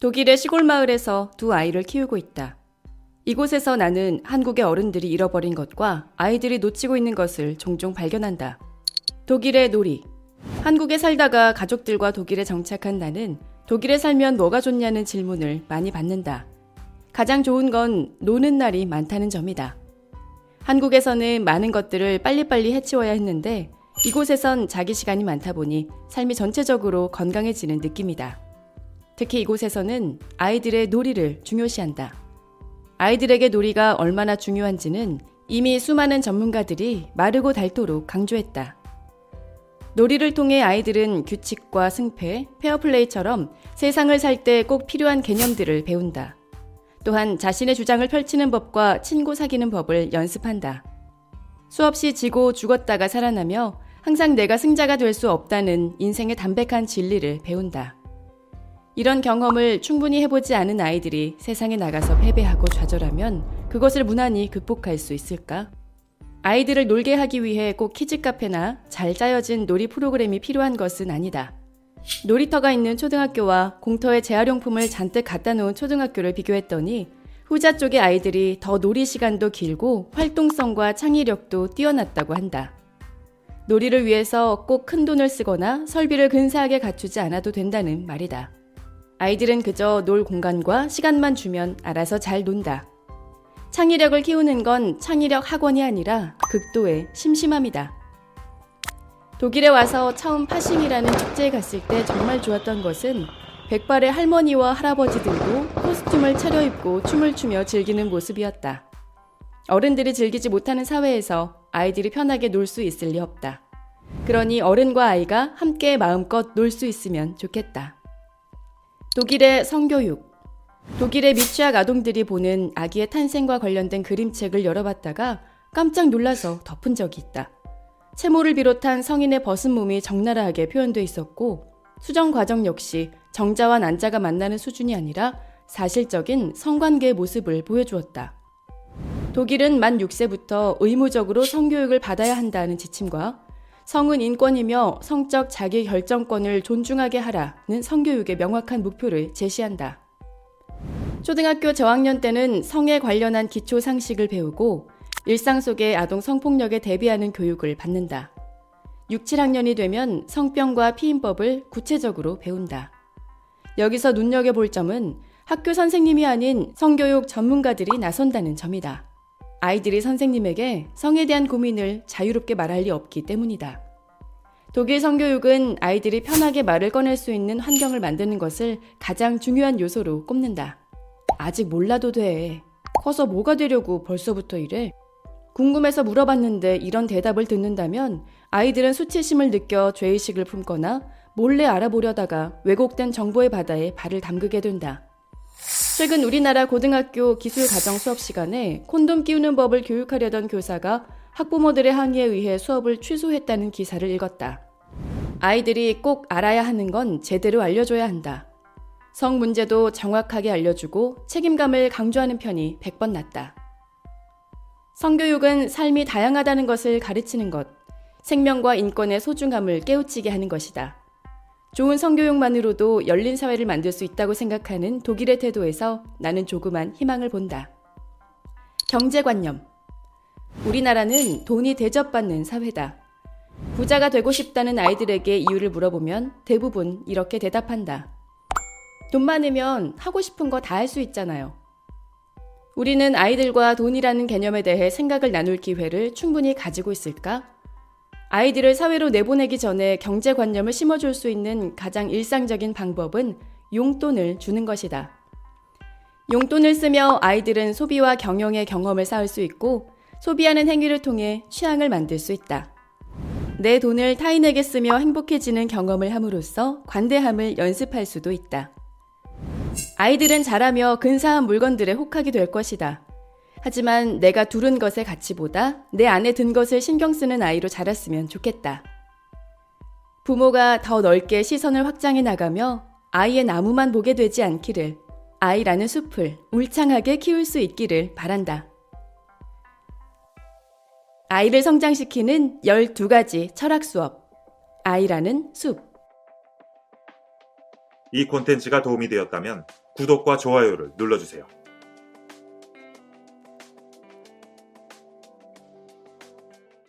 독일의 시골 마을에서 두 아이를 키우고 있다. 이곳에서 나는 한국의 어른들이 잃어버린 것과 아이들이 놓치고 있는 것을 종종 발견한다. 독일의 놀이. 한국에 살다가 가족들과 독일에 정착한 나는 독일에 살면 뭐가 좋냐는 질문을 많이 받는다. 가장 좋은 건 노는 날이 많다는 점이다. 한국에서는 많은 것들을 빨리빨리 해치워야 했는데 이곳에선 자기 시간이 많다 보니 삶이 전체적으로 건강해지는 느낌이다. 특히 이곳에서는 아이들의 놀이를 중요시한다. 아이들에게 놀이가 얼마나 중요한지는 이미 수많은 전문가들이 마르고 닳도록 강조했다. 놀이를 통해 아이들은 규칙과 승패, 페어플레이처럼 세상을 살 때 꼭 필요한 개념들을 배운다. 또한 자신의 주장을 펼치는 법과 친구 사귀는 법을 연습한다. 수없이 지고 죽었다가 살아나며 항상 내가 승자가 될 수 없다는 인생의 담백한 진리를 배운다. 이런 경험을 충분히 해보지 않은 아이들이 세상에 나가서 패배하고 좌절하면 그것을 무난히 극복할 수 있을까? 아이들을 놀게 하기 위해 꼭 키즈 카페나 잘 짜여진 놀이 프로그램이 필요한 것은 아니다. 놀이터가 있는 초등학교와 공터에 재활용품을 잔뜩 갖다 놓은 초등학교를 비교했더니 후자 쪽의 아이들이 더 놀이 시간도 길고 활동성과 창의력도 뛰어났다고 한다. 놀이를 위해서 꼭 큰 돈을 쓰거나 설비를 근사하게 갖추지 않아도 된다는 말이다. 아이들은 그저 놀 공간과 시간만 주면 알아서 잘 논다. 창의력을 키우는 건 창의력 학원이 아니라 극도의 심심함이다. 독일에 와서 처음 Fasching이라는 축제에 갔을 때 정말 좋았던 것은 백발의 할머니와 할아버지들도 코스튬을 차려입고 춤을 추며 즐기는 모습이었다. 어른들이 즐기지 못하는 사회에서 아이들이 편하게 놀 수 있을 리 없다. 그러니 어른과 아이가 함께 마음껏 놀 수 있으면 좋겠다. 독일의 성교육. 독일의 미취학 아동들이 보는 아기의 탄생과 관련된 그림책을 열어봤다가 깜짝 놀라서 덮은 적이 있다. 채모를 비롯한 성인의 벗은 몸이 적나라하게 표현돼 있었고 수정 과정 역시 정자와 난자가 만나는 수준이 아니라 사실적인 성관계의 모습을 보여주었다. 독일은 만 6세부터 의무적으로 성교육을 받아야 한다는 지침과 성은 인권이며 성적 자기 결정권을 존중하게 하라는 성교육의 명확한 목표를 제시한다. 초등학교 저학년 때는 성에 관련한 기초 상식을 배우고 일상 속의 아동 성폭력에 대비하는 교육을 받는다. 6, 7학년이 되면 성병과 피임법을 구체적으로 배운다. 여기서 눈여겨볼 점은 학교 선생님이 아닌 성교육 전문가들이 나선다는 점이다. 아이들이 선생님에게 성에 대한 고민을 자유롭게 말할 리 없기 때문이다. 독일 성교육은 아이들이 편하게 말을 꺼낼 수 있는 환경을 만드는 것을 가장 중요한 요소로 꼽는다. 아직 몰라도 돼. 커서 뭐가 되려고 벌써부터 이래? 궁금해서 물어봤는데 이런 대답을 듣는다면 아이들은 수치심을 느껴 죄의식을 품거나 몰래 알아보려다가 왜곡된 정보의 바다에 발을 담그게 된다. 최근 우리나라 고등학교 기술 가정 수업 시간에 콘돔 끼우는 법을 교육하려던 교사가 학부모들의 항의에 의해 수업을 취소했다는 기사를 읽었다. 아이들이 꼭 알아야 하는 건 제대로 알려줘야 한다. 성 문제도 정확하게 알려주고 책임감을 강조하는 편이 100번 낫다. 성교육은 삶이 다양하다는 것을 가르치는 것, 생명과 인권의 소중함을 깨우치게 하는 것이다. 좋은 성교육만으로도 열린 사회를 만들 수 있다고 생각하는 독일의 태도에서 나는 조그만 희망을 본다. 경제관념. 우리나라는 돈이 대접받는 사회다. 부자가 되고 싶다는 아이들에게 이유를 물어보면 대부분 이렇게 대답한다. 돈 많으면 하고 싶은 거 다 할 수 있잖아요. 우리는 아이들과 돈이라는 개념에 대해 생각을 나눌 기회를 충분히 가지고 있을까? 아이들을 사회로 내보내기 전에 경제관념을 심어줄 수 있는 가장 일상적인 방법은 용돈을 주는 것이다. 용돈을 쓰며 아이들은 소비와 경영의 경험을 쌓을 수 있고 소비하는 행위를 통해 취향을 만들 수 있다. 내 돈을 타인에게 쓰며 행복해지는 경험을 함으로써 관대함을 연습할 수도 있다. 아이들은 자라며 근사한 물건들에 혹하게 될 것이다. 하지만 내가 두른 것의 가치보다 내 안에 든 것을 신경 쓰는 아이로 자랐으면 좋겠다. 부모가 더 넓게 시선을 확장해 나가며 아이의 나무만 보게 되지 않기를 아이라는 숲을 울창하게 키울 수 있기를 바란다. 아이를 성장시키는 12가지 철학 수업. 아이라는 숲. 이 콘텐츠가 도움이 되었다면 구독과 좋아요를 눌러주세요.